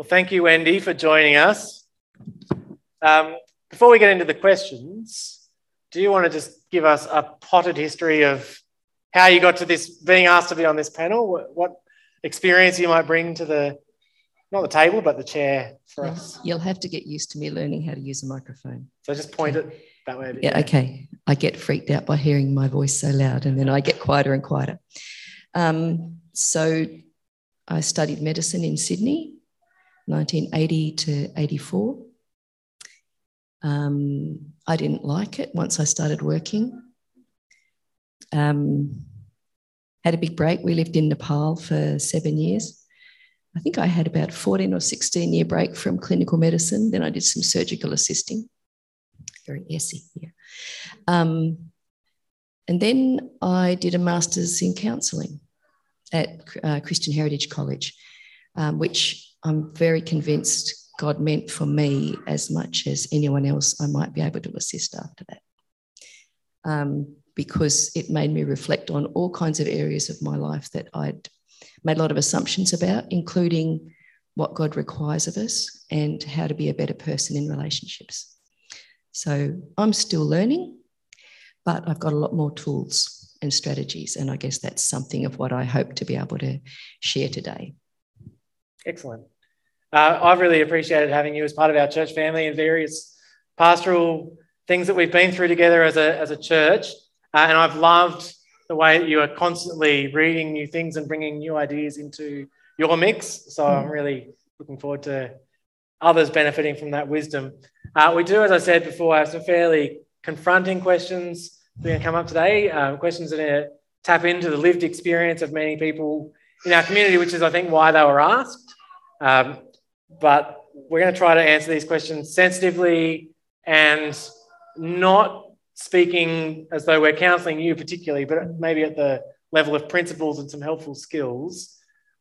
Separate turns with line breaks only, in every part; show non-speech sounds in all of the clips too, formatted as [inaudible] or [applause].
Well, thank you, Wendy, for joining us. Um, before we get into the questions, do you want to just give us a potted history of how you got to this, being asked to be on this panel? What, what experience you might bring to the, not the table, but the chair for us?
You'll have to get used to me learning how to use a microphone.
So just point okay. it that way.
Yeah, okay. I get freaked out by hearing my voice so loud, and then I get quieter and quieter. Um, so I studied medicine in Sydney 1980 to 84. Um, I didn't like it once I started working. Um, had a big break. We lived in Nepal for seven years. I think I had about 14 or 16 year break from clinical medicine. Then I did some surgical assisting. Very essy here. Um, and then I did a master's in counselling at uh, Christian Heritage College, um, which I'm very convinced God meant for me as much as anyone else I might be able to assist after that. Um, because it made me reflect on all kinds of areas of my life that I'd made a lot of assumptions about, including what God requires of us and how to be a better person in relationships. So I'm still learning, but I've got a lot more tools and strategies. And I guess that's something of what I hope to be able to share today.
Excellent. Uh, I've really appreciated having you as part of our church family and various pastoral things that we've been through together as a, as a church. Uh, and I've loved the way that you are constantly reading new things and bringing new ideas into your mix. So I'm really looking forward to others benefiting from that wisdom. Uh, we do, as I said before, have some fairly confronting questions that are going to come up today, um, questions that are tap into the lived experience of many people in our community, which is, I think, why they were asked. Um, but we're going to try to answer these questions sensitively and not speaking as though we're counseling you particularly, but maybe at the level of principles and some helpful skills.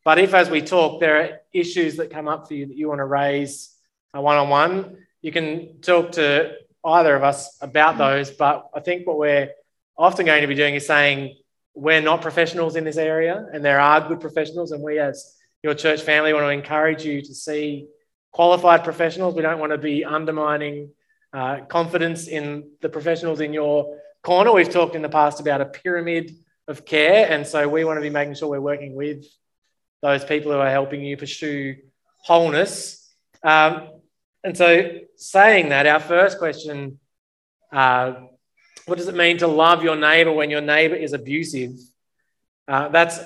But if, as we talk, there are issues that come up for you that you want to raise one on one, you can talk to either of us about those. But I think what we're often going to be doing is saying we're not professionals in this area, and there are good professionals, and we as your church family want to encourage you to see qualified professionals. We don't want to be undermining uh, confidence in the professionals in your corner. We've talked in the past about a pyramid of care, and so we want to be making sure we're working with those people who are helping you pursue wholeness. Um, and so, saying that, our first question uh, what does it mean to love your neighbor when your neighbor is abusive? Uh, that's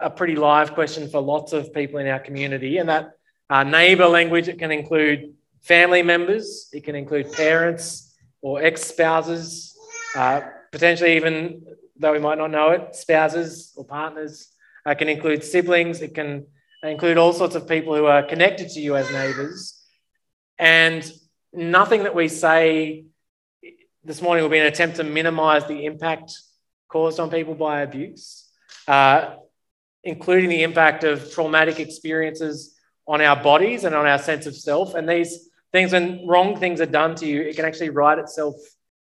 a pretty live question for lots of people in our community. And that uh, neighbour language, it can include family members, it can include parents or ex spouses, uh, potentially even, though we might not know it, spouses or partners. It can include siblings, it can include all sorts of people who are connected to you as neighbours. And nothing that we say this morning will be an attempt to minimize the impact caused on people by abuse. Uh, including the impact of traumatic experiences on our bodies and on our sense of self. And these things, when wrong things are done to you, it can actually write itself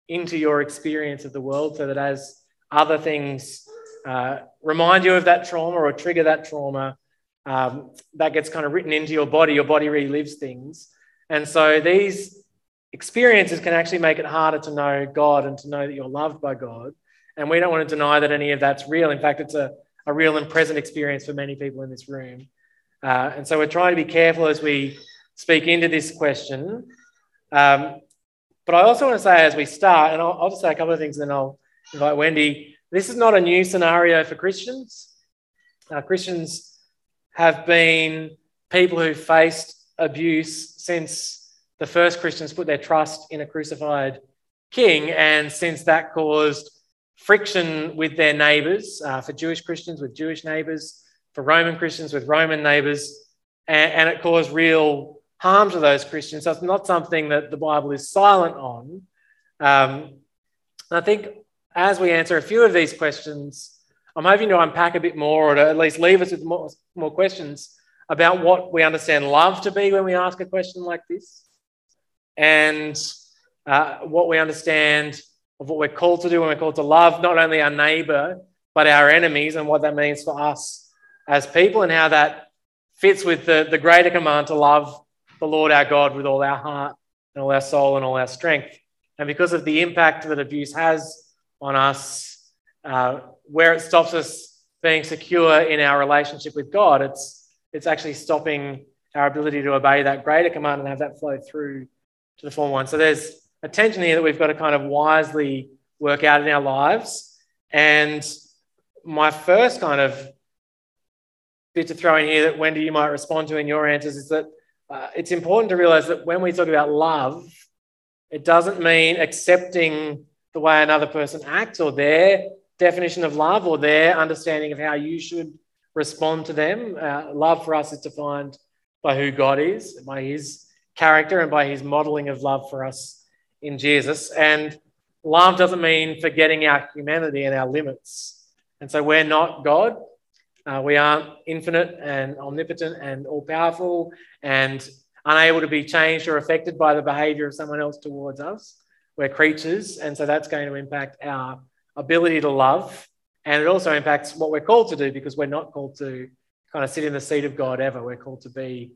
into your experience of the world so that as other things uh, remind you of that trauma or trigger that trauma, um, that gets kind of written into your body. Your body relives things. And so these experiences can actually make it harder to know God and to know that you're loved by God. And we don't want to deny that any of that's real. In fact, it's a a real and present experience for many people in this room. Uh, and so we're trying to be careful as we speak into this question. Um, but I also want to say as we start, and I'll, I'll, just say a couple of things and then I'll invite Wendy. This is not a new scenario for Christians. Uh, Christians have been people who faced abuse since the first Christians put their trust in a crucified king, and since that caused friction with their neighbors, uh, for Jewish Christians with Jewish neighbors, for Roman Christians with Roman neighbors, and, and, it caused real harm to those Christians. So it's not something that the Bible is silent on. Um, I think as we answer a few of these questions, I'm hoping to unpack a bit more or to at least leave us with more, more questions about what we understand love to be when we ask a question like this and uh, what we understand of what we're called to do when we're called to love not only our neighbor, but our enemies, and what that means for us as people, and how that fits with the, the greater command to love the Lord our God with all our heart and all our soul and all our strength. And because of the impact that abuse has on us, uh, where it stops us being secure in our relationship with God, it's, it's actually stopping our ability to obey that greater command and have that flow through to the former one. So there's a tension here that we've got to kind of wisely work out in our lives. And my first kind of bit to throw in here that Wendy, you might respond to in your answers is that uh, it's important to realize that when we talk about love, it doesn't mean accepting the way another person acts or their definition of love or their understanding of how you should respond to them. Uh, love for us is defined by who God is, by his character, and by his modeling of love for us in Jesus. And love doesn't mean forgetting our humanity and our limits. And so we're not God. Uh, we aren't infinite and omnipotent and all powerful and unable to be changed or affected by the behavior of someone else towards us. We're creatures, and so that's going to impact our ability to love. And it also impacts what we're called to do because we're not called to kind of sit in the seat of God ever. We're called to be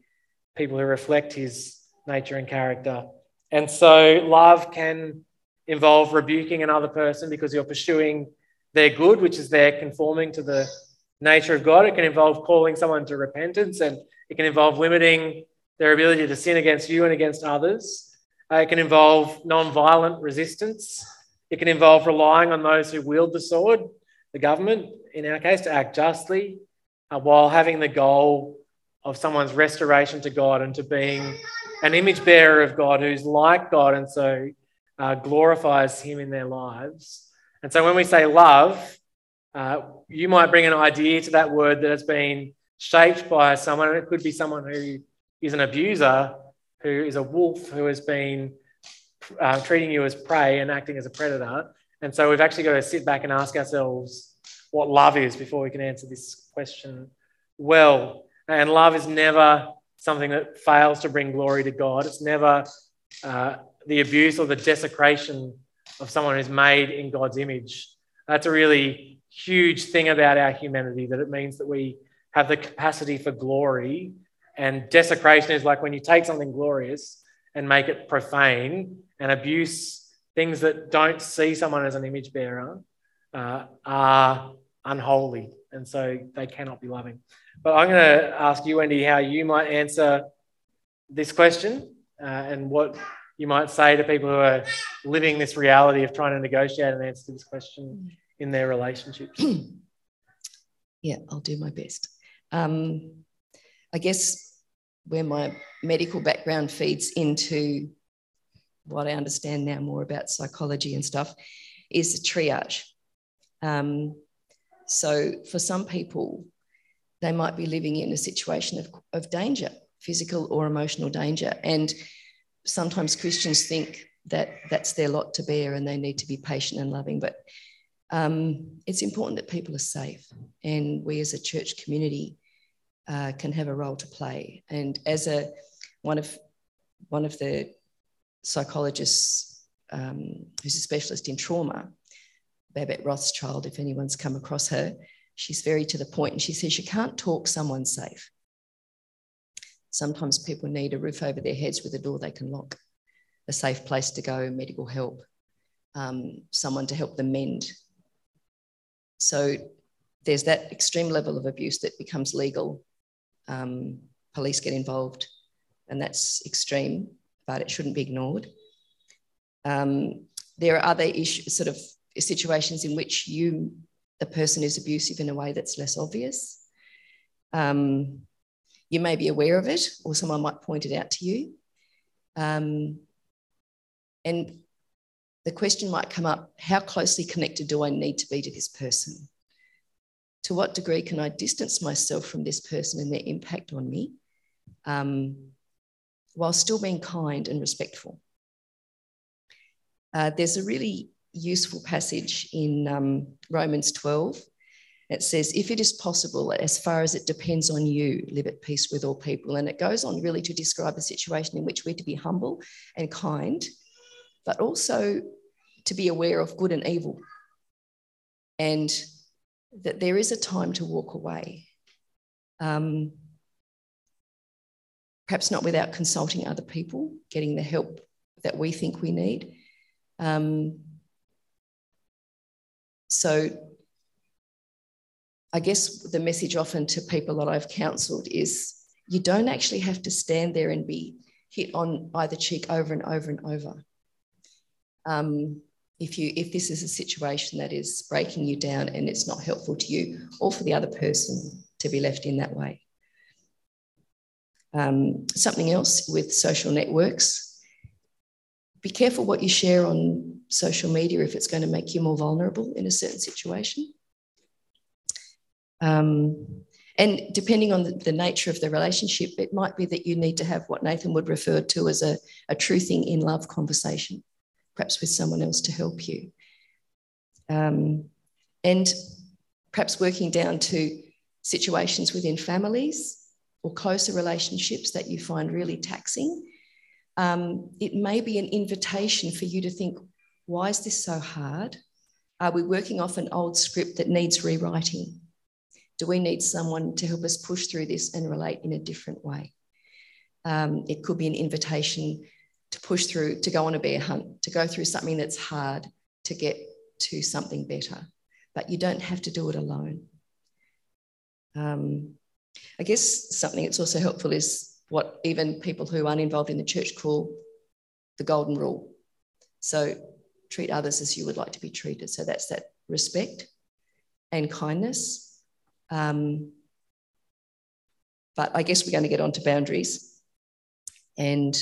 people who reflect his nature and character. And so love can involve rebuking another person because you're pursuing their good, which is their conforming to the nature of God. It can involve calling someone to repentance and it can involve limiting their ability to sin against you and against others. Uh, it can involve non-violent resistance. It can involve relying on those who wield the sword, the government, in our case, to act justly, uh, while having the goal of someone's restoration to God and to being an image bearer of God who's like God and so uh, glorifies Him in their lives. And so when we say love, uh, you might bring an idea to that word that has been shaped by someone, and it could be someone who is an abuser, who is a wolf, who has been uh, treating you as prey and acting as a predator. And so we've actually got to sit back and ask ourselves what love is before we can answer this question well. And love is never something that fails to bring glory to God. It's never uh, the abuse or the desecration of someone who's made in God's image. That's a really huge thing about our humanity that it means that we have the capacity for glory. And desecration is like when you take something glorious and make it profane, and abuse, things that don't see someone as an image bearer, uh, are unholy. And so they cannot be loving. But I'm going to ask you, Wendy, how you might answer this question uh, and what you might say to people who are living this reality of trying to negotiate an answer to this question in their relationships? [clears throat]
yeah, I'll do my best. Um, I guess where my medical background feeds into what I understand now more about psychology and stuff is triage. Um, so for some people, they might be living in a situation of, of danger, physical or emotional danger. And sometimes Christians think that that's their lot to bear and they need to be patient and loving. But um, it's important that people are safe, and we as a church community uh, can have a role to play. And as a one of one of the psychologists um, who's a specialist in trauma, Babette Rothschild, if anyone's come across her, she's very to the point, and she says you can't talk someone safe. Sometimes people need a roof over their heads with a door they can lock, a safe place to go, medical help, um, someone to help them mend so there's that extreme level of abuse that becomes legal. Um, police get involved, and that's extreme, but it shouldn't be ignored. Um, there are other issues, sort of situations in which you, the person, is abusive in a way that's less obvious. Um, you may be aware of it, or someone might point it out to you. Um, and the question might come up how closely connected do I need to be to this person? To what degree can I distance myself from this person and their impact on me um, while still being kind and respectful? Uh, there's a really useful passage in um, Romans 12. It says, If it is possible, as far as it depends on you, live at peace with all people. And it goes on really to describe a situation in which we're to be humble and kind but also to be aware of good and evil. And that there is a time to walk away. Um, perhaps not without consulting other people, getting the help that we think we need. Um, so, I guess the message often to people that I've counselled is you don't actually have to stand there and be hit on either cheek over and over and over. Um, if you if this is a situation that is breaking you down and it's not helpful to you or for the other person to be left in that way. Um, something else with social networks. Be careful what you share on social media if it's going to make you more vulnerable in a certain situation. Um, and depending on the, the, nature of the relationship, it might be that you need to have what Nathan would refer to as a, a truthing in love conversation, perhaps with someone else to help you. Um, and perhaps working down to situations within families or closer relationships that you find really taxing. Um, it may be an invitation for you to think, why is this so hard? Are we working off an old script that needs rewriting? Do we need someone to help us push through this and relate in a different way? Um, it could be an invitation to push through, to go on a bear hunt, to go through something that's hard to get to something better. But you don't have to do it alone. Um, I guess something that's also helpful is what even people who aren't involved in the church call the golden rule. So treat others as you would like to be treated. So that's that respect and kindness um, but I guess we're going to get onto boundaries. And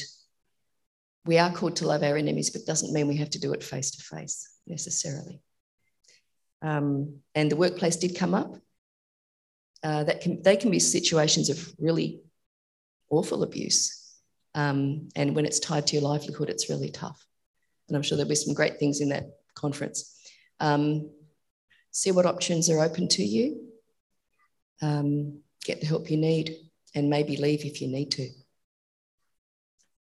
we are called to love our enemies, but doesn't mean we have to do it face to face necessarily. Um, and the workplace did come up. Uh, that can, they can be situations of really awful abuse. Um, and when it's tied to your livelihood, it's really tough. And I'm sure there'll be some great things in that conference. Um, see what options are open to you um, get the help you need, and maybe leave if you need to.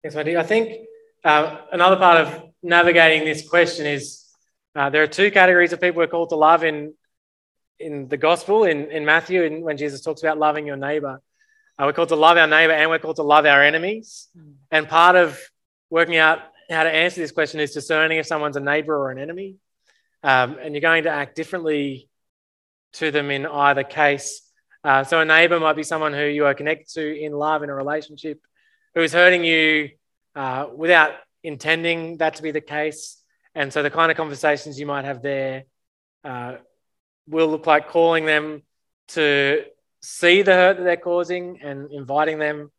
Thanks, Wendy. I think uh, another part of navigating this question is uh, there are two categories of people we're called to love in in the gospel in, in Matthew, in, when Jesus talks about loving your neighbor. Uh, we're called to love our neighbor and we're called to love our enemies. Mm. And part of working out how to answer this question is discerning if someone's a neighbor or an enemy. Um, and you're going to act differently to them in either case. Uh, so a neighbor might be someone who you are connected to in love in a relationship, who is hurting you uh, without intending that to be the case. And so the kind of conversations you might have there uh, will look like calling them to see the hurt that they're causing and inviting them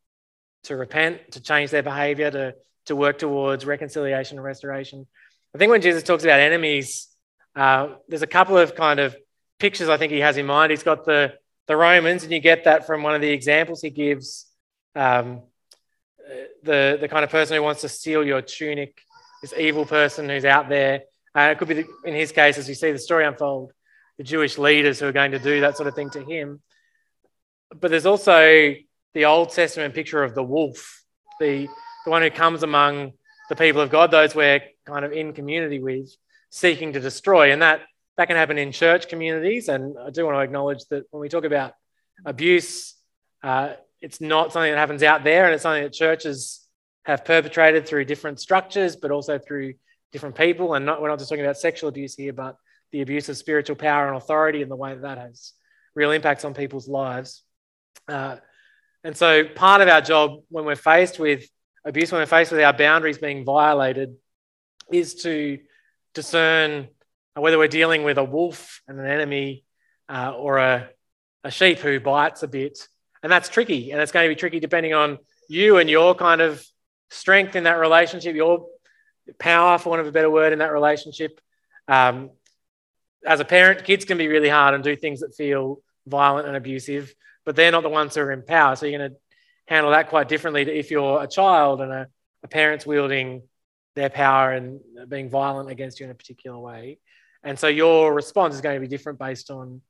to repent, to change their behavior, to, to work towards reconciliation and restoration. I think when Jesus talks about enemies, uh, there's a couple of kind of pictures I think he has in mind. He's got the the Romans, and you get that from one of the examples he gives. Um, the, the kind of person who wants to steal your tunic, this evil person who's out there. Uh, it could be, the, in his case, as we see the story unfold, the Jewish leaders who are going to do that sort of thing to him. But there's also the Old Testament picture of the wolf, the, the one who comes among the people of God, those we're kind of in community with, seeking to destroy. And that that can happen in church communities. And I do want to acknowledge that when we talk about abuse, uh, it's not something that happens out there, and it's something that churches have perpetrated through different structures, but also through different people. And not, we're not just talking about sexual abuse here, but the abuse of spiritual power and authority and the way that, that has real impacts on people's lives. Uh, and so, part of our job when we're faced with abuse, when we're faced with our boundaries being violated, is to discern whether we're dealing with a wolf and an enemy uh, or a, a sheep who bites a bit. And that's tricky. And it's going to be tricky depending on you and your kind of strength in that relationship, your power, for want of a better word, in that relationship. Um, as a parent, kids can be really hard and do things that feel violent and abusive, but they're not the ones who are in power. So you're going to handle that quite differently if you're a child and a, a parent's wielding their power and being violent against you in a particular way. And so your response is going to be different based on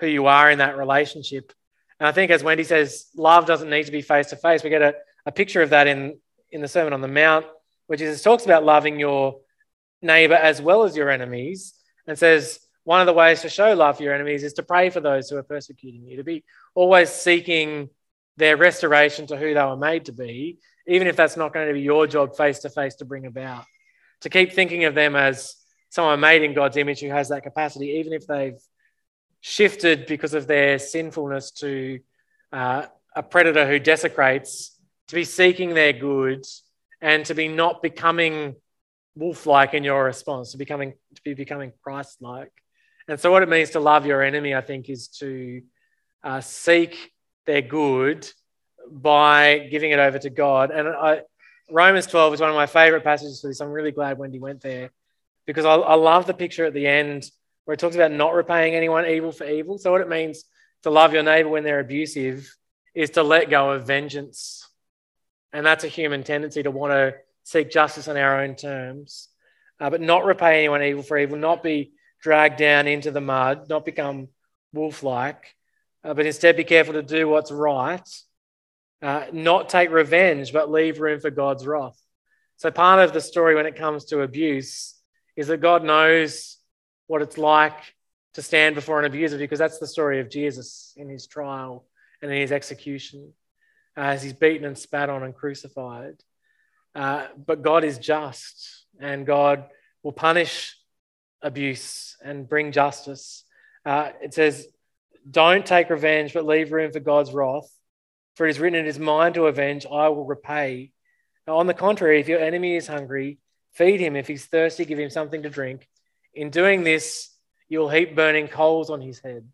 who you are in that relationship. And I think, as Wendy says, love doesn't need to be face to face. We get a, a picture of that in, in the Sermon on the Mount, which is talks about loving your neighbor as well as your enemies, and says one of the ways to show love for your enemies is to pray for those who are persecuting you, to be always seeking their restoration to who they were made to be, even if that's not going to be your job face to face to bring about. To keep thinking of them as someone made in God's image who has that capacity, even if they've shifted because of their sinfulness to uh, a predator who desecrates, to be seeking their good and to be not becoming wolf-like in your response, to becoming to be becoming Christ-like. And so, what it means to love your enemy, I think, is to uh, seek their good by giving it over to God. And I, Romans 12 is one of my favorite passages for this. I'm really glad Wendy went there because I, I love the picture at the end where it talks about not repaying anyone evil for evil. So, what it means to love your neighbor when they're abusive is to let go of vengeance. And that's a human tendency to want to seek justice on our own terms, uh, but not repay anyone evil for evil, not be dragged down into the mud, not become wolf like, uh, but instead be careful to do what's right, uh, not take revenge, but leave room for God's wrath. So, part of the story when it comes to abuse is that God knows what it's like to stand before an abuser because that's the story of Jesus in his trial and in his execution uh, as he's beaten and spat on and crucified. Uh, but God is just and God will punish abuse and bring justice. Uh, it says, Don't take revenge, but leave room for God's wrath. For it is written in his mind to avenge, I will repay. Now, on the contrary, if your enemy is hungry, feed him. If he's thirsty, give him something to drink. In doing this, you'll heap burning coals on his head.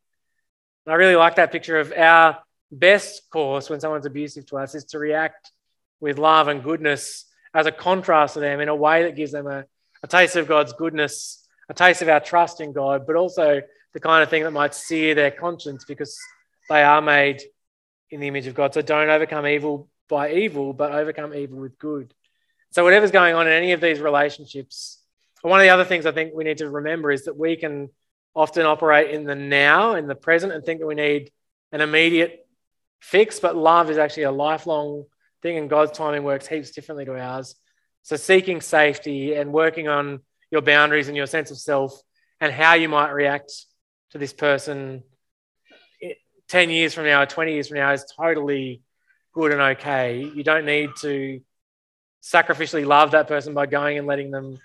And I really like that picture of our best course when someone's abusive to us is to react with love and goodness as a contrast to them in a way that gives them a, a taste of God's goodness, a taste of our trust in God, but also the kind of thing that might sear their conscience because they are made in the image of God. So don't overcome evil by evil, but overcome evil with good. So, whatever's going on in any of these relationships, one of the other things I think we need to remember is that we can often operate in the now, in the present, and think that we need an immediate fix, but love is actually a lifelong thing, and God's timing works heaps differently to ours. So, seeking safety and working on your boundaries and your sense of self and how you might react to this person 10 years from now or 20 years from now is totally good and okay. You don't need to sacrificially love that person by going and letting them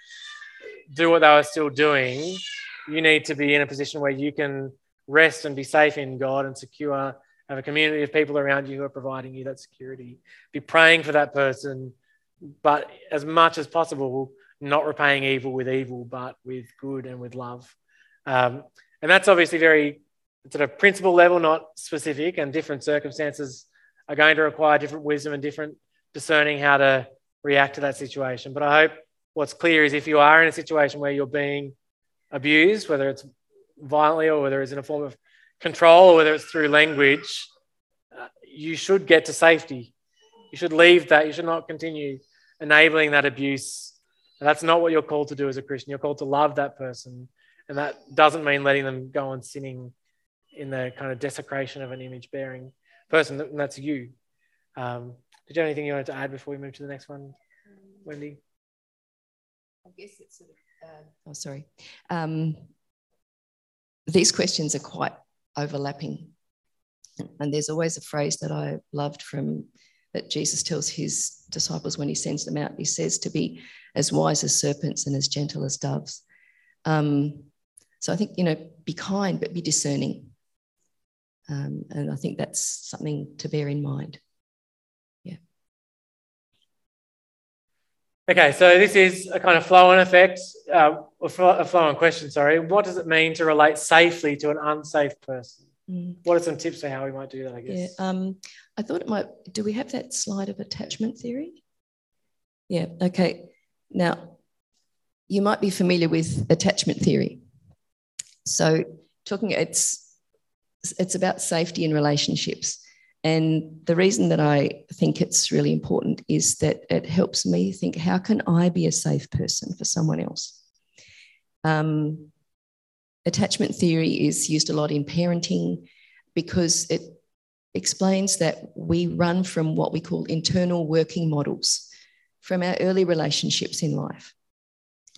do what they were still doing. You need to be in a position where you can rest and be safe in God and secure have a community of people around you who are providing you that security. Be praying for that person, but as much as possible, not repaying evil with evil, but with good and with love. Um, and that's obviously very, sort of principle level, not specific, and different circumstances are going to require different wisdom and different discerning how to react to that situation. But I hope what's clear is if you are in a situation where you're being abused, whether it's violently or whether it's in a form of control or whether it's through language, uh, you should get to safety. You should leave that. You should not continue enabling that abuse. And that's not what you're called to do as a Christian. You're called to love that person. And that doesn't mean letting them go on sinning in the kind of desecration of an image bearing person. And that's you. Um, did you have anything you wanted to add before we move to the next one, Wendy?
I guess it's sort of, uh, oh, sorry. Um, these questions are quite overlapping. And there's always a phrase that I loved from that Jesus tells his disciples when he sends them out. He says to be as wise as serpents and as gentle as doves. Um, so I think, you know, be kind, but be discerning. Um, and I think that's something to bear in mind. Yeah.
Okay, so this is a kind of flow on effect, uh, a flow on question, sorry. What does it mean to relate safely to an unsafe person? Mm. What are some tips for how we might do that, I guess?
Yeah, um, I thought it might, do we have that slide of attachment theory? Yeah, okay. Now, you might be familiar with attachment theory. So, talking, it's, it's about safety in relationships. And the reason that I think it's really important is that it helps me think how can I be a safe person for someone else? Um, attachment theory is used a lot in parenting because it explains that we run from what we call internal working models from our early relationships in life.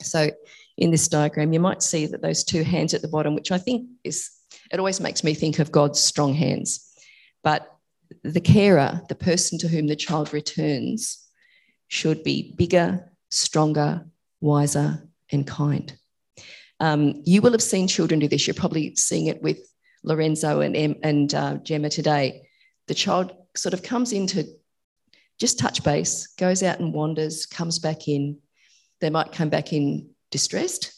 So, in this diagram, you might see that those two hands at the bottom, which I think is, it always makes me think of God's strong hands. But the carer, the person to whom the child returns, should be bigger, stronger, wiser, and kind. Um, you will have seen children do this. You're probably seeing it with Lorenzo and, em, and uh, Gemma today. The child sort of comes in to just touch base, goes out and wanders, comes back in. They might come back in distressed,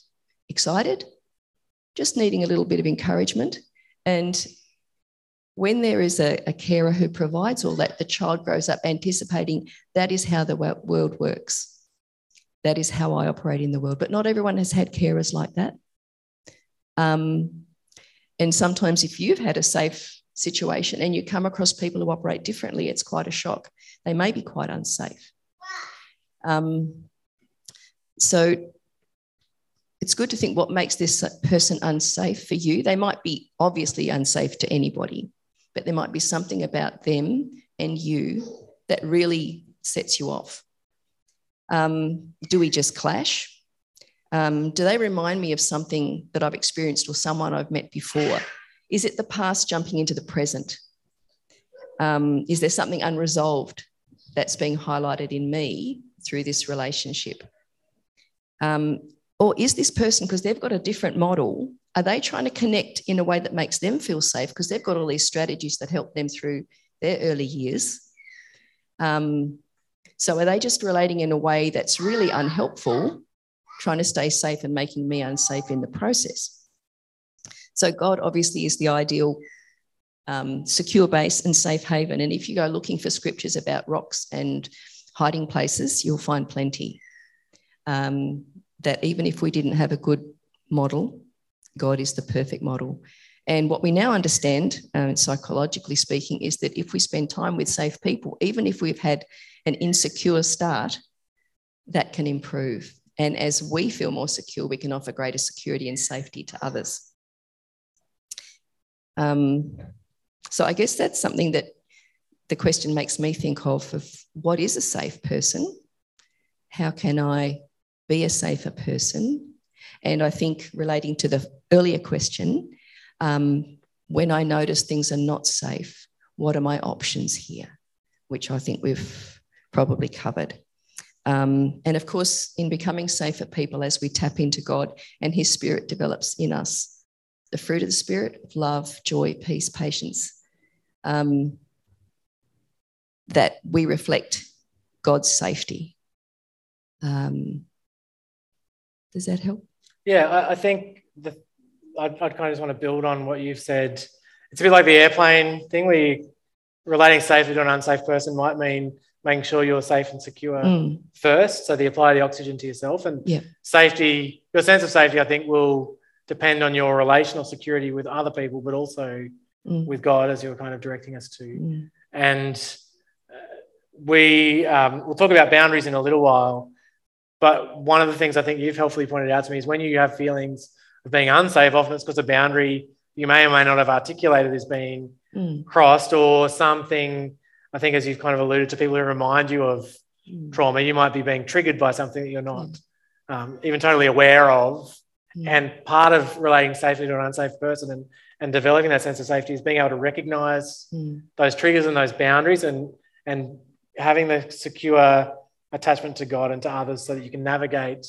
excited, just needing a little bit of encouragement. And when there is a, a, carer who provides all that, the child grows up anticipating that is how the world works. That is how I operate in the world. But not everyone has had carers like that. Um, and sometimes, if you've had a safe situation and you come across people who operate differently, it's quite a shock. They may be quite unsafe. Um, so it's good to think what makes this person unsafe for you. They might be obviously unsafe to anybody, but there might be something about them and you that really sets you off. Um, do we just clash? Um, do they remind me of something that I've experienced or someone I've met before? Is it the past jumping into the present? Um, is there something unresolved that's being highlighted in me through this relationship? Um, or is this person, because they've got a different model, are they trying to connect in a way that makes them feel safe? Because they've got all these strategies that help them through their early years. Um, so are they just relating in a way that's really unhelpful, trying to stay safe and making me unsafe in the process? So God obviously is the ideal um, secure base and safe haven. And if you go looking for scriptures about rocks and hiding places, you'll find plenty. Um, that even if we didn't have a good model, God is the perfect model. And what we now understand, uh, psychologically speaking, is that if we spend time with safe people, even if we've had an insecure start, that can improve. And as we feel more secure, we can offer greater security and safety to others. Um, so I guess that's something that the question makes me think of, of what is a safe person? How can I be a safer person. And I think relating to the earlier question, um, when I notice things are not safe, what are my options here? Which I think we've probably covered. Um, and of course, in becoming safer people, as we tap into God and His Spirit develops in us, the fruit of the Spirit love, joy, peace, patience, um, that we reflect God's safety. Um, does that help?
Yeah, I, I think the, I'd, I'd, kind of just want to build on what you've said. It's a bit like the airplane thing where you, relating safely to an unsafe person might mean making sure you're safe and secure mm. first. So they apply the oxygen to yourself and
yeah.
safety, your sense of safety, I think, will depend on your relational security with other people, but also mm. with God, as you're kind of directing us to. Mm. And uh, we um, we'll talk about boundaries in a little while. But one of the things I think you've helpfully pointed out to me is when you have feelings of being unsafe, often it's because a boundary you may or may not have articulated is being mm. crossed, or something. I think, as you've kind of alluded to, people who remind you of mm. trauma, you might be being triggered by something that you're not mm. um, even totally aware of. Mm. And part of relating safely to an unsafe person and, and developing that sense of safety is being able to recognize mm. those triggers and those boundaries and, and having the secure attachment to God and to others so that you can navigate.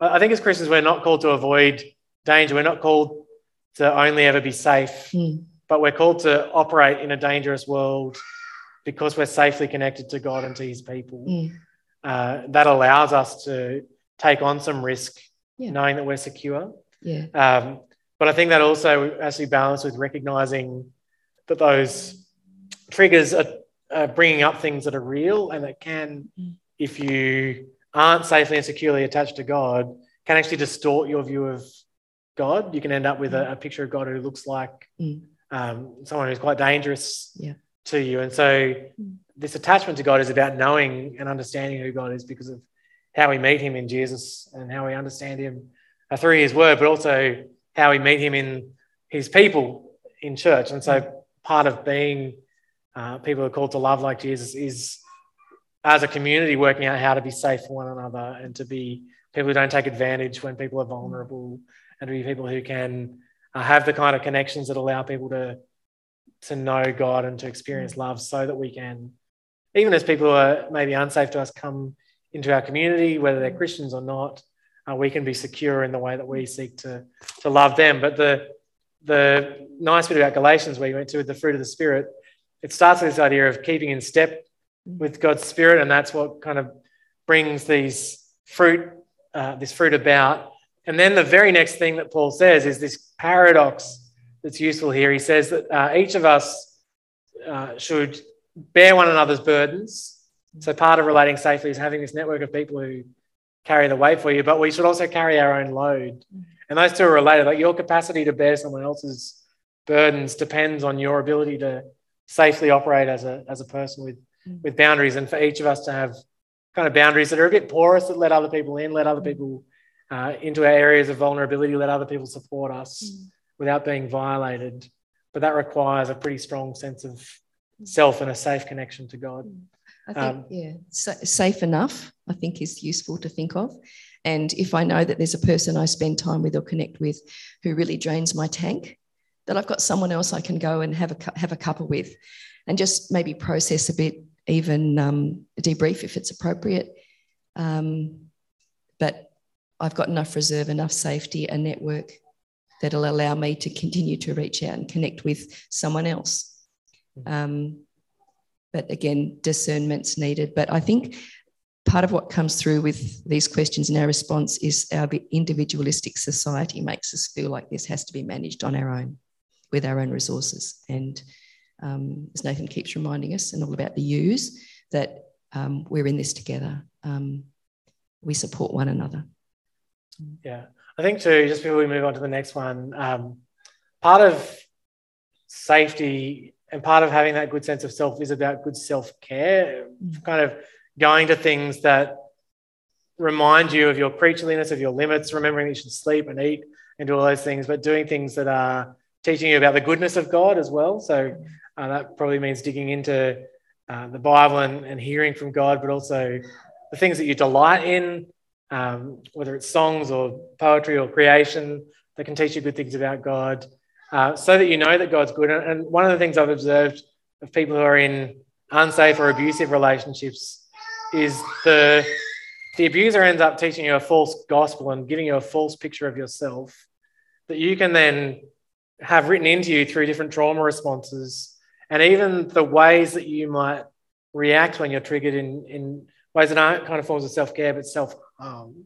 I think as Christians, we're not called to avoid danger. We're not called to only ever be safe, mm. but we're called to operate in a dangerous world because we're safely connected to God and to his people. Mm. Uh, that allows us to take on some risk, yeah. knowing that we're secure.
Yeah.
Um, but I think that also has to be balanced with recognizing that those triggers are, are, bringing up things that are real and that can mm if you aren't safely and securely attached to God, can actually distort your view of God. You can end up with a, a picture of God who looks like mm. um, someone who's quite dangerous
yeah.
to you. And so, mm. this attachment to God is about knowing and understanding who God is because of how we meet Him in Jesus and how we understand Him uh, through His Word, but also how we meet Him in His people in church. And so, mm. part of being uh, people who are called to love like Jesus is as a community working out how to be safe for one another and to be people who don't take advantage when people are vulnerable and to be people who can uh, have the kind of connections that allow people to to know God and to experience love so that we can, even as people who are maybe unsafe to us come into our community, whether they're Christians or not, uh, we can be secure in the way that we seek to, to love them. But the, the nice bit about Galatians, where you went to with the fruit of the Spirit, it starts with this idea of keeping in step with God's Spirit, and that's what kind of brings these fruit, uh, this fruit about. And then the very next thing that Paul says is this paradox that's useful here. He says that uh, each of us uh, should bear one another's burdens. So part of relating safely is having this network of people who carry the weight for you, but we should also carry our own load. And those two are related. Like your capacity to bear someone else's burdens depends on your ability to safely operate as a, as a person with, with boundaries. And for each of us to have kind of boundaries that are a bit porous that let other people in, let other people uh, into our areas of vulnerability, let other people support us mm. without being violated. But that requires a pretty strong sense of self and a safe connection to God.
I think, um, yeah, safe enough, I think is useful to think of. And if I know that there's a person I spend time with or connect with who really drains my tank, that I've got someone else I can go and have a, have a cuppa with and just maybe process a bit even um, debrief if it's appropriate. Um, but I've got enough reserve, enough safety, a network that'll allow me to continue to reach out and connect with someone else. Um, but again, discernment's needed. But I think part of what comes through with these questions and our response is our individualistic society makes us feel like this has to be managed on our own with our own resources. And um, as Nathan keeps reminding us, and all about the use, that um, we're in this together. Um, we support one another.
Yeah, I think too. Just before we move on to the next one, um, part of safety and part of having that good sense of self is about good self care. Mm. Kind of going to things that remind you of your creatureliness, of your limits, remembering you should sleep and eat and do all those things, but doing things that are teaching you about the goodness of God as well. So uh, that probably means digging into uh, the Bible and, and, hearing from God, but also the things that you delight in, um, whether it's songs or poetry or creation that can teach you good things about God, uh, so that you know that God's good. And, one of the things I've observed of people who are in unsafe or abusive relationships is the the abuser ends up teaching you a false gospel and giving you a false picture of yourself that you can then have written into you through different trauma responses and even the ways that you might react when you're triggered in, in ways that aren't kind of forms of self care, but self harm.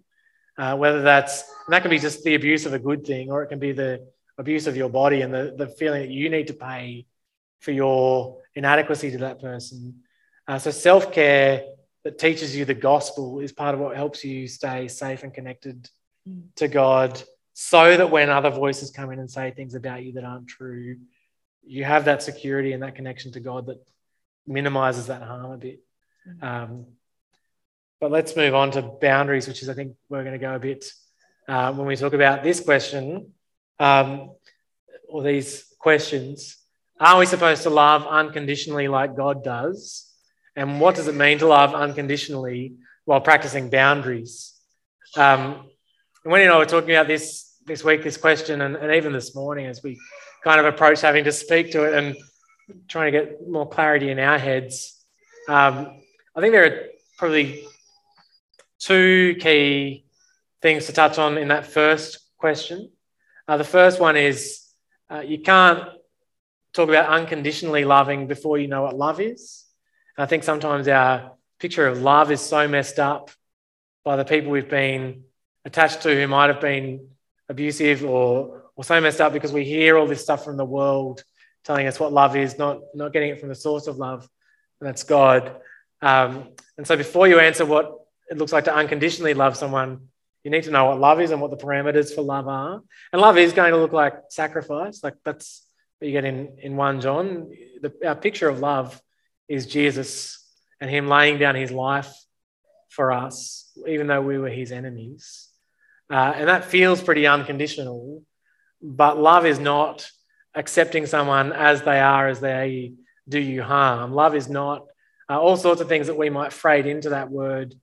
Uh, whether that's, that can be just the abuse of a good thing, or it can be the abuse of your body and the, the feeling that you need to pay for your inadequacy to that person. Uh, so, self care that teaches you the gospel is part of what helps you stay safe and connected mm. to God so that when other voices come in and say things about you that aren't true, you have that security and that connection to God that minimizes that harm a bit. Mm-hmm. Um, but let's move on to boundaries, which is, I think, we're going to go a bit uh, when we talk about this question um, or these questions. Are we supposed to love unconditionally like God does? And what does it mean to love unconditionally while practicing boundaries? Um, and when you know we're talking about this this week, this question, and, and even this morning as we kind of approach having to speak to it and trying to get more clarity in our heads. Um, I think there are probably two key things to touch on in that first question. Uh, the first one is uh, you can't talk about unconditionally loving before you know what love is. And I think sometimes our picture of love is so messed up by the people we've been attached to who might have been abusive or or so messed up because we hear all this stuff from the world telling us what love is, not, not getting it from the source of love, and that's God. Um, and so before you answer what it looks like to unconditionally love someone, you need to know what love is and what the parameters for love are. And love is going to look like sacrifice. Like that's what you get in, in 1 John. The, our picture of love is Jesus and him laying down his life for us, even though we were his enemies. Uh, and that feels pretty unconditional. But love is not accepting someone as they are, as they do you harm. Love is not uh, all sorts of things that we might freight into that word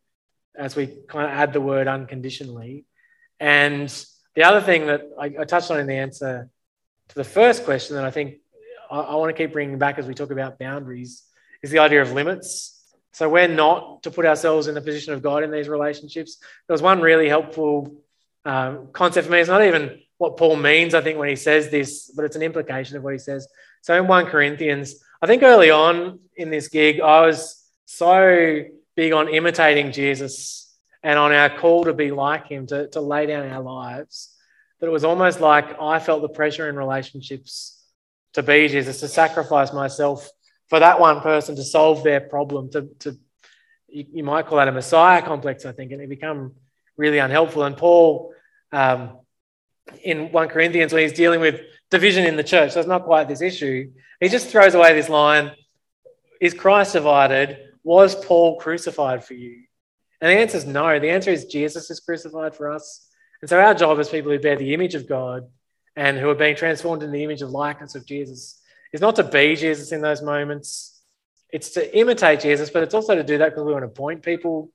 as we kind of add the word unconditionally. And the other thing that I, I touched on in the answer to the first question that I think I, I want to keep bringing back as we talk about boundaries is the idea of limits. So we're not to put ourselves in the position of God in these relationships. There was one really helpful um, concept for me. It's not even what Paul means, I think, when he says this, but it's an implication of what he says. So in 1 Corinthians, I think early on in this gig, I was so big on imitating Jesus and on our call to be like him, to, to lay down our lives, that it was almost like I felt the pressure in relationships to be Jesus, to sacrifice myself for that one person to solve their problem, to, to you, you might call that a Messiah complex, I think, and it become really unhelpful. And Paul, um, in 1 Corinthians, when he's dealing with division in the church, so it's not quite this issue, he just throws away this line Is Christ divided? Was Paul crucified for you? And the answer is no. The answer is Jesus is crucified for us. And so our job as people who bear the image of God and who are being transformed in the image of likeness of Jesus is not to be Jesus in those moments. It's to imitate Jesus, but it's also to do that because we want to point people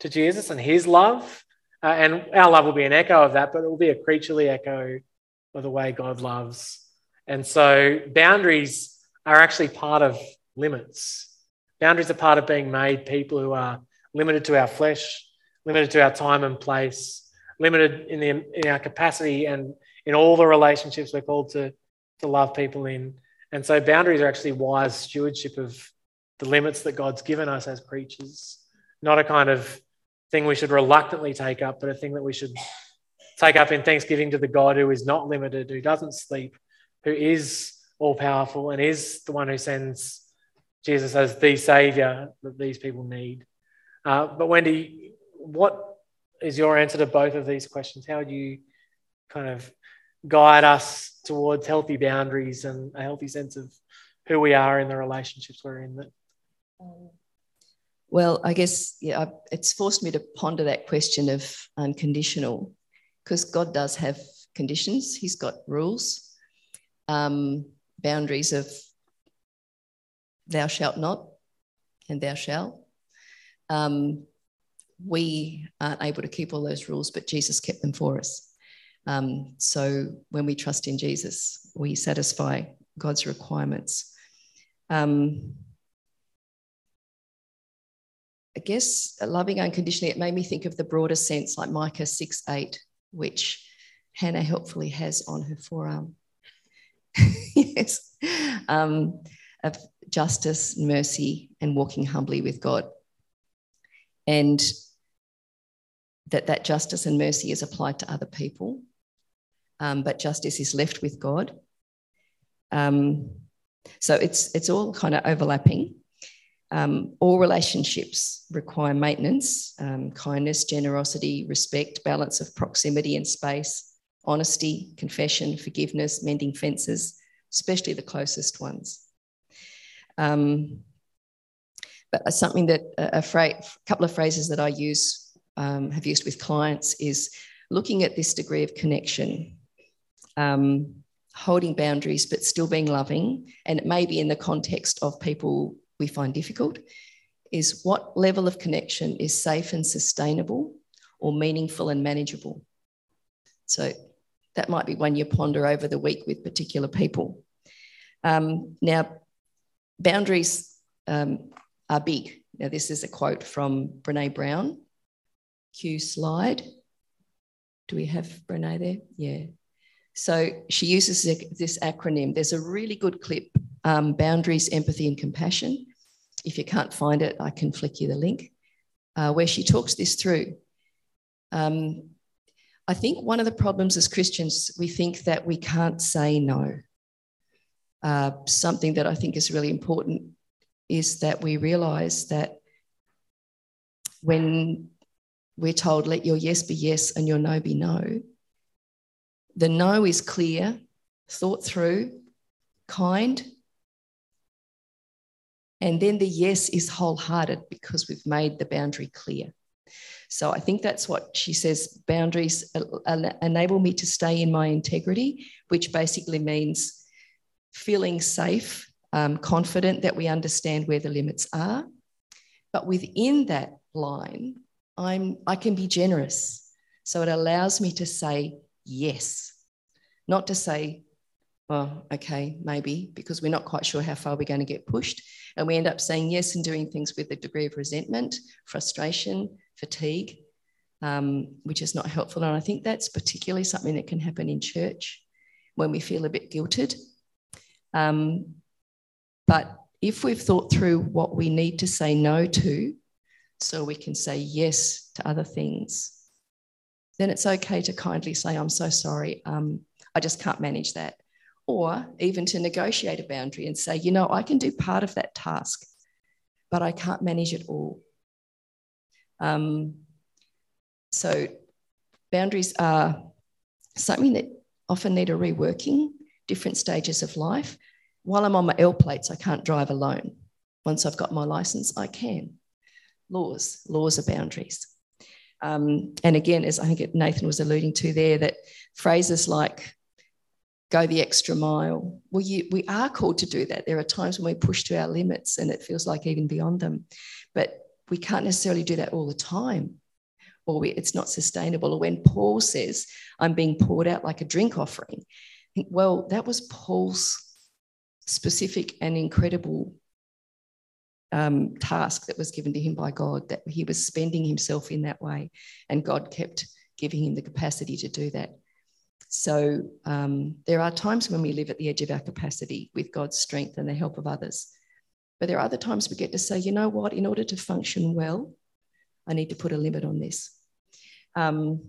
to Jesus and his love. Uh, and our love will be an echo of that, but it will be a creaturely echo of the way God loves. And so boundaries are actually part of limits. Boundaries are part of being made people who are limited to our flesh, limited to our time and place, limited in, the, in our capacity and in all the relationships we're called to, to love people in. And so boundaries are actually wise stewardship of the limits that God's given us as creatures, not a kind of thing we should reluctantly take up, but a thing that we should take up in thanksgiving to the God who is not limited, who doesn't sleep, who is all powerful, and is the one who sends Jesus as the Savior that these people need. Uh, but Wendy, what is your answer to both of these questions? How do you kind of guide us towards healthy boundaries and a healthy sense of who we are in the relationships we're in? That
well, I guess yeah, it's forced me to ponder that question of unconditional, because God does have conditions. He's got rules, um, boundaries of thou shalt not and thou shalt. Um, we aren't able to keep all those rules, but Jesus kept them for us. Um, so when we trust in Jesus, we satisfy God's requirements. Um, I guess loving unconditionally, it made me think of the broader sense, like Micah 6 8, which Hannah helpfully has on her forearm. [laughs] yes. Um, of justice, mercy, and walking humbly with God. And that that justice and mercy is applied to other people, um, but justice is left with God. Um, so it's it's all kind of overlapping. Um, all relationships require maintenance, um, kindness, generosity, respect, balance of proximity and space, honesty, confession, forgiveness, mending fences, especially the closest ones. Um, but something that a, a, couple of phrases that I use um, have used with clients is looking at this degree of connection, um, holding boundaries, but still being loving, and it may be in the context of people we find difficult, is what level of connection is safe and sustainable or meaningful and manageable. So that might be one you ponder over the week with particular people. Um, now, boundaries um, are big. Now, this is a quote from Brene Brown. Cue slide. Do we have Brene there? Yeah. So she uses this acronym. There's a really good clip um, Boundaries, Empathy, and Compassion. If you can't find it, I can flick you the link, uh, where she talks this through. Um, I think one of the problems as Christians, we think that we can't say no. Uh, something that I think is really important is that we realize that when we're told, let your yes be yes and your no be no, the no is clear, thought through, kind, and then the yes is wholehearted because we've made the boundary clear. So I think that's what she says boundaries enable me to stay in my integrity, which basically means feeling safe, um, confident that we understand where the limits are. But within that line, I'm, I can be generous. So it allows me to say yes, not to say well, okay, maybe, because we're not quite sure how far we're going to get pushed. And we end up saying yes and doing things with a degree of resentment, frustration, fatigue, um, which is not helpful. And I think that's particularly something that can happen in church when we feel a bit guilted. Um, but if we've thought through what we need to say no to, so we can say yes to other things, then it's okay to kindly say, I'm so sorry, um, I just can't manage that or even to negotiate a boundary and say, you know, I can do part of that task, but I can't manage it all. Um, so, boundaries are something that often need a reworking, different stages of life. While I'm on my L plates, I can't drive alone. Once I've got my license, I can. Laws, laws are boundaries. Um, and again, as I think Nathan was alluding to there, that phrases like go the extra mile. Well, you, we are called to do that. There are times when we push to our limits and it feels like even beyond them, but we can't necessarily do that all the time, or we, it's not sustainable. Or when Paul says, "I'm being poured out like a drink offering," well, that was Paul's specific and incredible um, task that was given to him by God. That he was spending himself in that way, and God kept giving him the capacity to do that. So um, there are times when we live at the edge of our capacity with God's strength and the help of others. But there are other times we get to say, you know what, in order to function well, I need to put a limit on this. Um,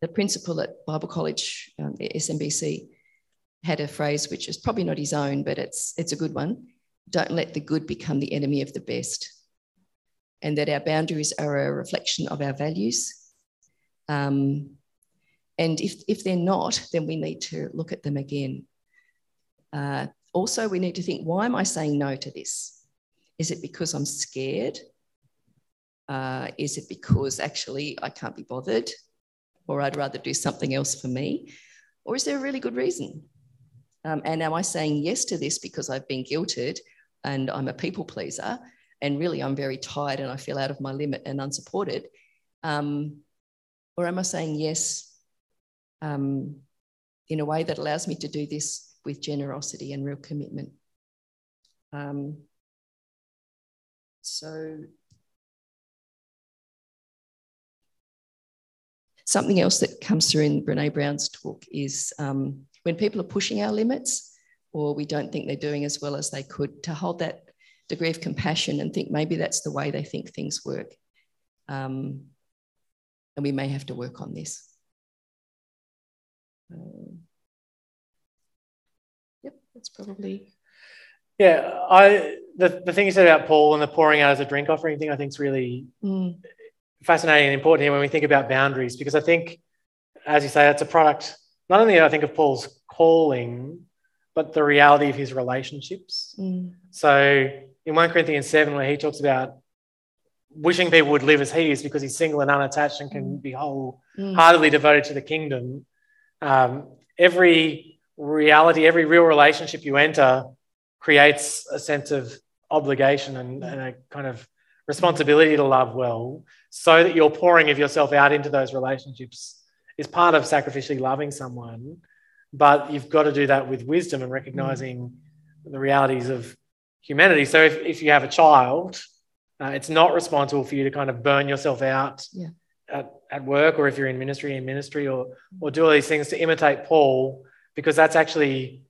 the principal at Bible College, um, SMBC, had a phrase which is probably not his own, but it's, it's a good one. Don't let the good become the enemy of the best. And that our boundaries are a reflection of our values. Um, and if, if they're not, then we need to look at them again. Uh, also, we need to think why am I saying no to this? Is it because I'm scared? Uh, is it because actually I can't be bothered? Or I'd rather do something else for me? Or is there a really good reason? Um, and am I saying yes to this because I've been guilted and I'm a people pleaser? And really, I'm very tired and I feel out of my limit and unsupported. Um, or am I saying yes um, in a way that allows me to do this with generosity and real commitment. Um, so, something else that comes through in Brene Brown's talk is um, when people are pushing our limits or we don't think they're doing as well as they could, to hold that degree of compassion and think maybe that's the way they think things work. Um, and we may have to work on this. Um, yep, that's probably.
Yeah, I the, the thing you said about Paul and the pouring out as a drink offering thing, I think is really mm. fascinating and important here when we think about boundaries, because I think, as you say, that's a product not only I think of Paul's calling, but the reality of his relationships. Mm. So in 1 Corinthians 7, where he talks about wishing people would live as he is because he's single and unattached and can mm. be wholeheartedly mm. devoted to the kingdom. Um, every reality, every real relationship you enter creates a sense of obligation and, and a kind of responsibility to love well. So that you're pouring of yourself out into those relationships is part of sacrificially loving someone but you've got to do that with wisdom and recognizing the realities of humanity. So if, if you have a child uh, it's not responsible for you to kind of burn yourself out yeah at, at work or if you're in ministry in ministry or or do all these things to imitate Paul because that's actually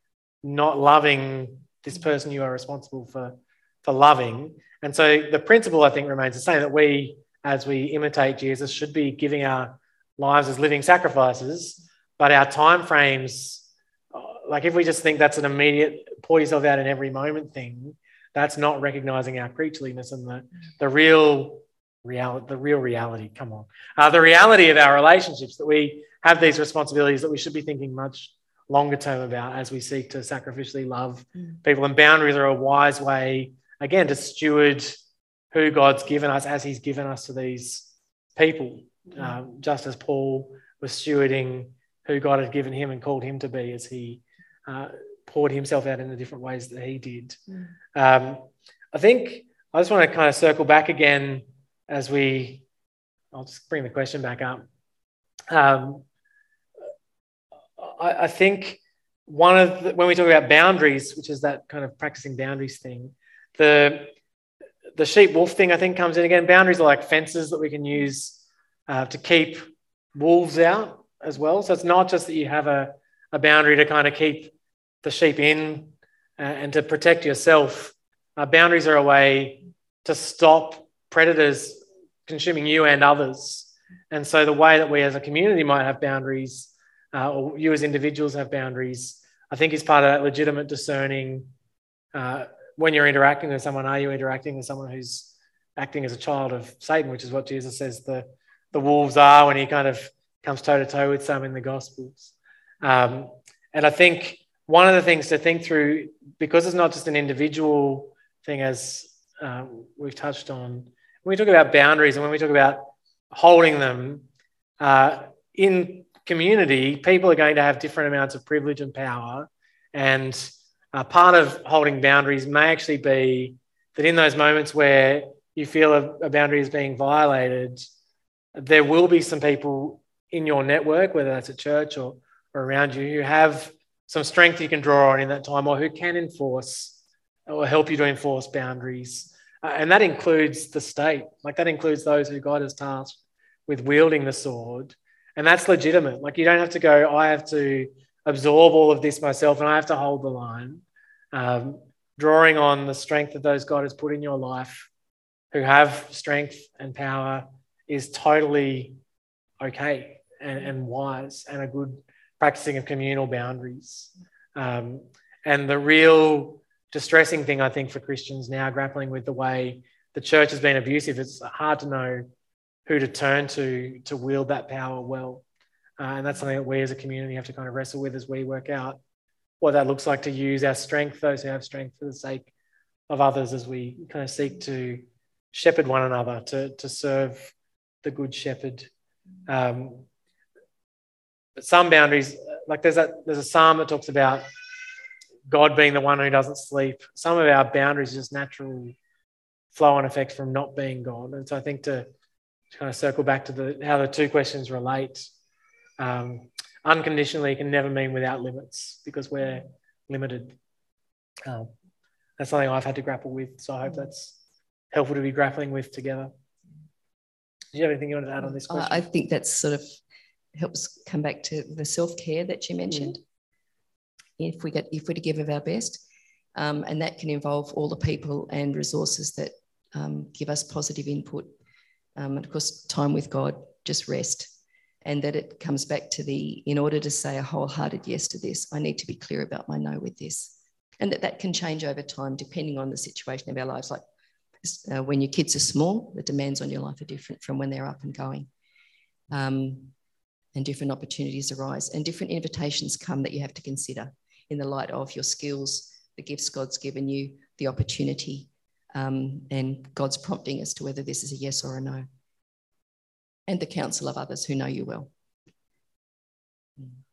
not loving this person you are responsible for for loving. And so the principle I think remains the same that we as we imitate Jesus should be giving our lives as living sacrifices, but our time frames uh, like if we just think that's an immediate pour yourself out in every moment thing, that's not recognizing our creatureliness and the, the real reality, the real reality. Come on, uh, the reality of our relationships that we have these responsibilities that we should be thinking much longer term about as we seek to sacrificially love mm. people. And boundaries are a wise way, again, to steward who God's given us as He's given us to these people, mm. uh, just as Paul was stewarding who God had given him and called him to be as he uh, poured himself out in the different ways that he did. Mm. Um, I think I just want to kind of circle back again as we, I'll just bring the question back up. Um, I, I think one of the, when we talk about boundaries, which is that kind of practicing boundaries thing, the the sheep wolf thing I think comes in again. Boundaries are like fences that we can use uh, to keep wolves out as well. So it's not just that you have a, a boundary to kind of keep the sheep in uh, and to protect yourself. Uh, boundaries are a way to stop predators consuming you and others. And so the way that we as a community might have boundaries, uh, or you as individuals have boundaries, I think is part of that legitimate discerning. Uh, when you're interacting with someone, are you interacting with someone who's acting as a child of Satan, which is what Jesus says the, the wolves are when he kind of comes toe to toe with some in the Gospels. Um, and I think one of the things to think through, because it's not just an individual thing, as um, we've touched on, when we talk about boundaries and when we talk about holding them uh, in community, people are going to have different amounts of privilege and power. And uh, part of holding boundaries may actually be that in those moments where you feel a, a boundary is being violated, there will be some people in your network, whether that's at church or, or around you, who have some strength you can draw on in that time or who can enforce or help you to enforce boundaries. Uh, and that includes the state, like that includes those who God has tasked with wielding the sword. And that's legitimate. Like you don't have to go, I have to absorb all of this myself and I have to hold the line. Um, drawing on the strength that those God has put in your life, who have strength and power, is totally okay and, and wise and a good practicing of communal boundaries. Um, and the real distressing thing, I think, for Christians now grappling with the way the church has been abusive, it's hard to know who to turn to to wield that power well. Uh, and that's something that we as a community have to kind of wrestle with as we work out what that looks like to use our strength, those who have strength for the sake of others, as we kind of seek to shepherd one another, to, to serve the good shepherd. Um, but some boundaries, like there's a there's a psalm that talks about God being the one who doesn't sleep. Some of our boundaries just natural flow and effect from not being God. And so I think to, to kind of circle back to the how the two questions relate, um, unconditionally can never mean without limits because we're limited. Um, that's something I've had to grapple with. So I hope that's helpful to be grappling with together. Do you have anything you want to add on this question?
I think that's sort of helps come back to the self care that you mentioned. Mm. If we get if we're to give of our best, um, and that can involve all the people and resources that um, give us positive input, um, and of course time with God, just rest, and that it comes back to the in order to say a wholehearted yes to this, I need to be clear about my no with this, and that that can change over time depending on the situation of our lives. Like uh, when your kids are small, the demands on your life are different from when they're up and going. Um, and different opportunities arise and different invitations come that you have to consider in the light of your skills, the gifts God's given you, the opportunity, um, and God's prompting as to whether this is a yes or a no, and the counsel of others who know you well.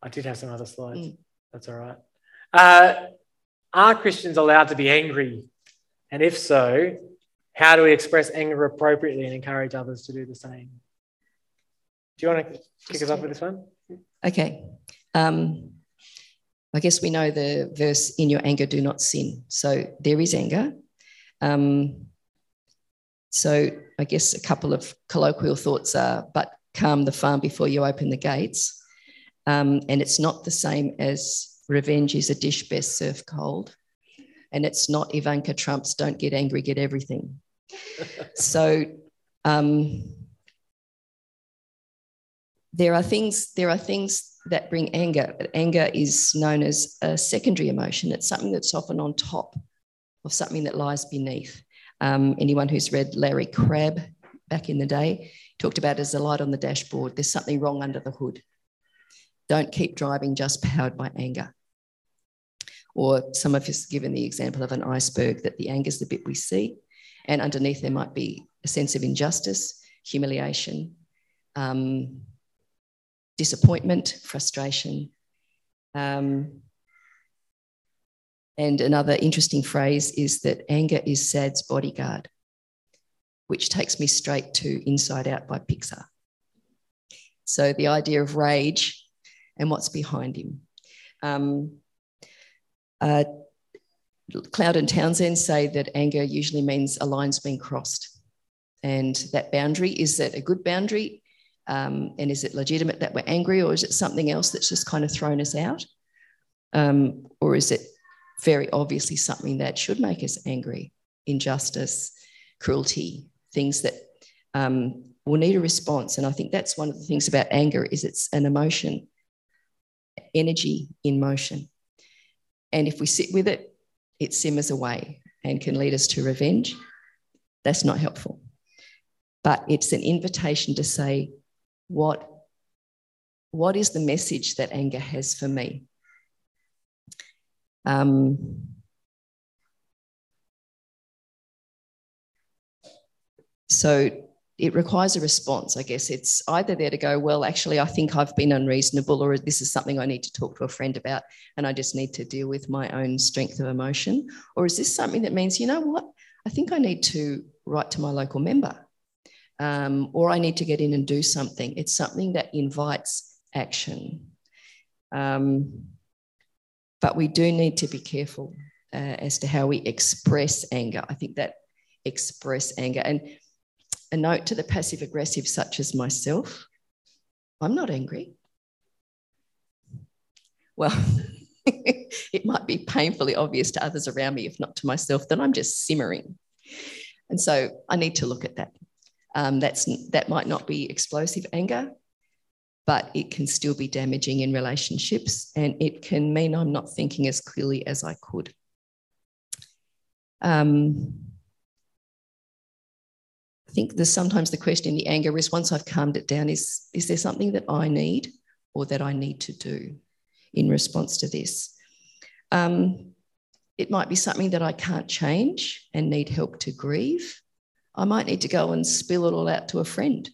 I did have some other slides. Mm. That's all right. Uh, are Christians allowed to be angry? And if so, how do we express anger appropriately and encourage others to do the same? Do you want to kick us off with this one?
Okay. Um, I guess we know the verse, in your anger, do not sin. So there is anger. Um, so I guess a couple of colloquial thoughts are, but calm the farm before you open the gates. Um, and it's not the same as revenge is a dish best served cold. And it's not Ivanka Trump's don't get angry, get everything. [laughs] so um, there are things there are things that bring anger. But anger is known as a secondary emotion. It's something that's often on top of something that lies beneath. Um, anyone who's read larry crabb back in the day talked about as a light on the dashboard. There's something wrong under the hood. Don't keep driving just powered by anger. Or some of us given the example of an iceberg that the anger is the bit we see. And underneath there might be a sense of injustice humiliation um, disappointment, frustration. Um, and another interesting phrase is that anger is sad's bodyguard, which takes me straight to Inside Out by Pixar. So the idea of rage and what's behind him. Um, Uh, Cloud and Townsend say that anger usually means a line's been crossed. And that boundary is that a good boundary? Um, and is it legitimate that we're angry, or is it something else that's just kind of thrown us out? Um, or is it very obviously something that should make us angry? Injustice, cruelty, things that um, will need a response. And I think that's one of the things about anger is it's an emotion, energy in motion. And if we sit with it, it simmers away and can lead us to revenge. That's not helpful. But it's an invitation to say, what, what is the message that anger has for me? Um, so it requires a response, I guess. It's either there to go, well, actually, I think I've been unreasonable, or this is something I need to talk to a friend about, and I just need to deal with my own strength of emotion. Or is this something that means, you know what, I think I need to write to my local member, um, or I need to get in and do something. It's something that invites action. Um, but we do need to be careful uh, as to how we express anger. I think that express anger. And a note to the passive aggressive, such as myself I'm not angry. Well, [laughs] it might be painfully obvious to others around me, if not to myself, that I'm just simmering. And so I need to look at that. Um, that's, that might not be explosive anger, but it can still be damaging in relationships and it can mean I'm not thinking as clearly as I could. Um, I think there's sometimes the question, the anger is once I've calmed it down, is, is there something that I need or that I need to do in response to this? Um, it might be something that I can't change and need help to grieve. I might need to go and spill it all out to a friend.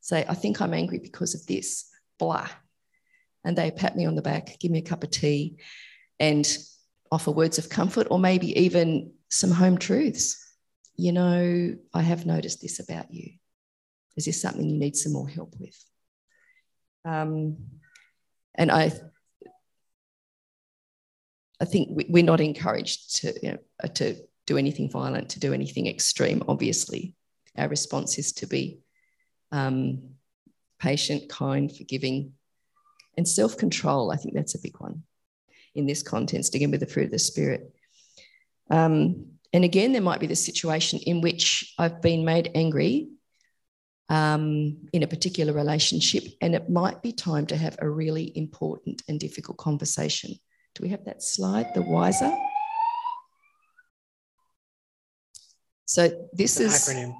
Say, I think I'm angry because of this, blah. And they pat me on the back, give me a cup of tea, and offer words of comfort or maybe even some home truths you know, I have noticed this about you. Is this something you need some more help with? Um, and I, I think we're not encouraged to, you know, to do anything violent, to do anything extreme. Obviously, our response is to be um, patient, kind, forgiving, and self control. I think that's a big one in this context, again, with the fruit of the Spirit. Um, and again, there might be the situation in which I've been made angry um, in a particular relationship, and it might be time to have a really important and difficult conversation. Do we have that slide, the wiser? So this is
acronym.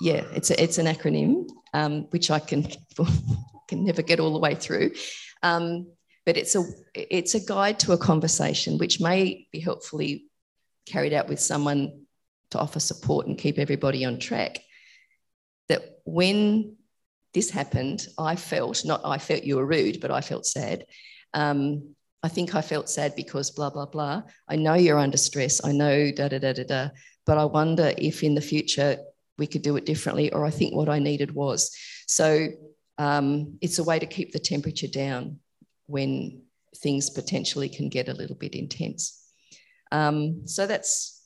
Yeah, it's a, it's an acronym um, which I can [laughs] can never get all the way through. Um, but it's a it's a guide to a conversation which may be helpfully carried out with someone to offer support and keep everybody on track. That when this happened, I felt, not I felt you were rude, but I felt sad. Um, I think I felt sad because blah, blah, blah. I know you're under stress. I know da, da, da, da, da. But I wonder if in the future we could do it differently, or I think what I needed was. So um, it's a way to keep the temperature down when things potentially can get a little bit intense. Um, so that's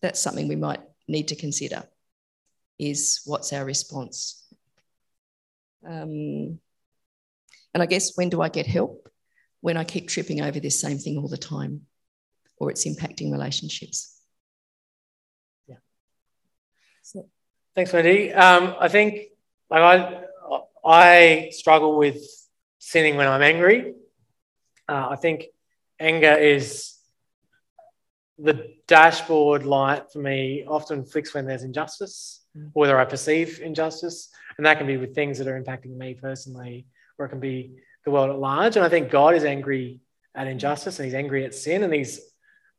that's something we might need to consider. Is what's our response? Um, and I guess when do I get help? When I keep tripping over this same thing all the time, or it's impacting relationships.
Yeah. So. Thanks, Wendy. Um, I think like I I struggle with sinning when I'm angry. Uh, I think anger is the dashboard light for me often flicks when there's injustice, mm. whether I perceive injustice. And that can be with things that are impacting me personally, or it can be the world at large. And I think God is angry at injustice and he's angry at sin and he's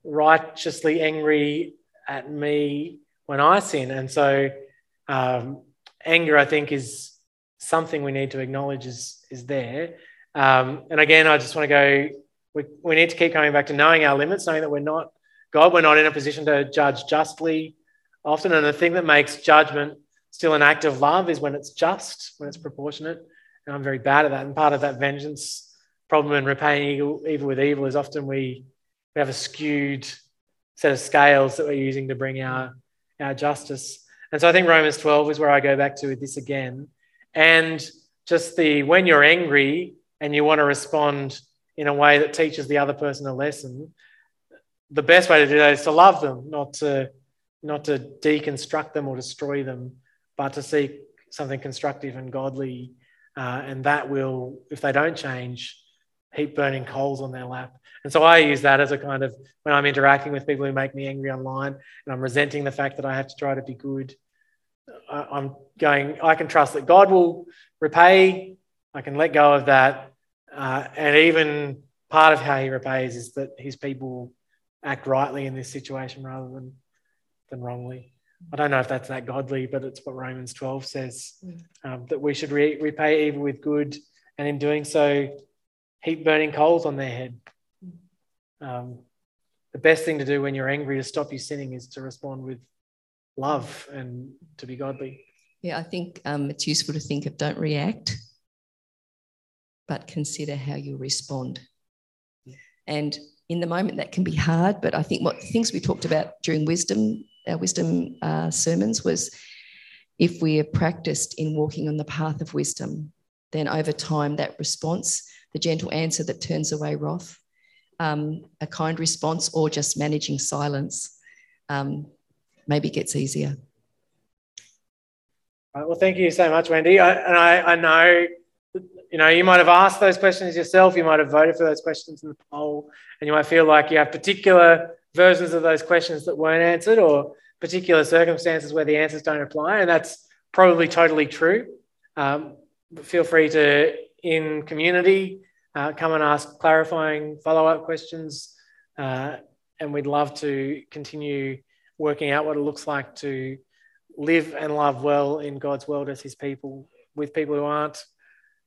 righteously angry at me when I sin. And so um, anger, I think, is something we need to acknowledge is, is there. Um, and again, I just want to go, we, we need to keep coming back to knowing our limits, knowing that we're not God, we're not in a position to judge justly often. And the thing that makes judgment still an act of love is when it's just, when it's proportionate. And I'm very bad at that. And part of that vengeance problem and repaying evil, evil with evil is often we we have a skewed set of scales that we're using to bring our, our justice. And so I think Romans 12 is where I go back to with this again. And just the when you're angry and you want to respond in a way that teaches the other person a lesson, the best way to do that is to love them, not to not to deconstruct them or destroy them, but to seek something constructive and godly. Uh, and that will, if they don't change, heap burning coals on their lap. And so I use that as a kind of when I'm interacting with people who make me angry online and I'm resenting the fact that I have to try to be good. I'm going, I can trust that God will repay. I can let go of that. Uh, and even part of how he repays is that his people act rightly in this situation rather than, than wrongly. I don't know if that's that godly, but it's what Romans 12 says mm. um, that we should re- repay evil with good, and in doing so, heap burning coals on their head. Um, the best thing to do when you're angry to stop you sinning is to respond with love and to be godly.
Yeah, I think um, it's useful to think of don't react, but consider how you respond. And in the moment, that can be hard, but I think what things we talked about during wisdom, our wisdom uh, sermons, was if we are practiced in walking on the path of wisdom, then over time, that response, the gentle answer that turns away wrath, um, a kind response, or just managing silence, um, maybe gets easier.
Well, thank you so much, Wendy. I, and I, I know you know, you might have asked those questions yourself, you might have voted for those questions in the poll, and you might feel like you have particular versions of those questions that weren't answered or particular circumstances where the answers don't apply, and that's probably totally true. Um, feel free to, in community, uh, come and ask clarifying follow up questions, uh, and we'd love to continue working out what it looks like to live and love well in God's world as His people with people who aren't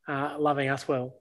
uh, loving us well.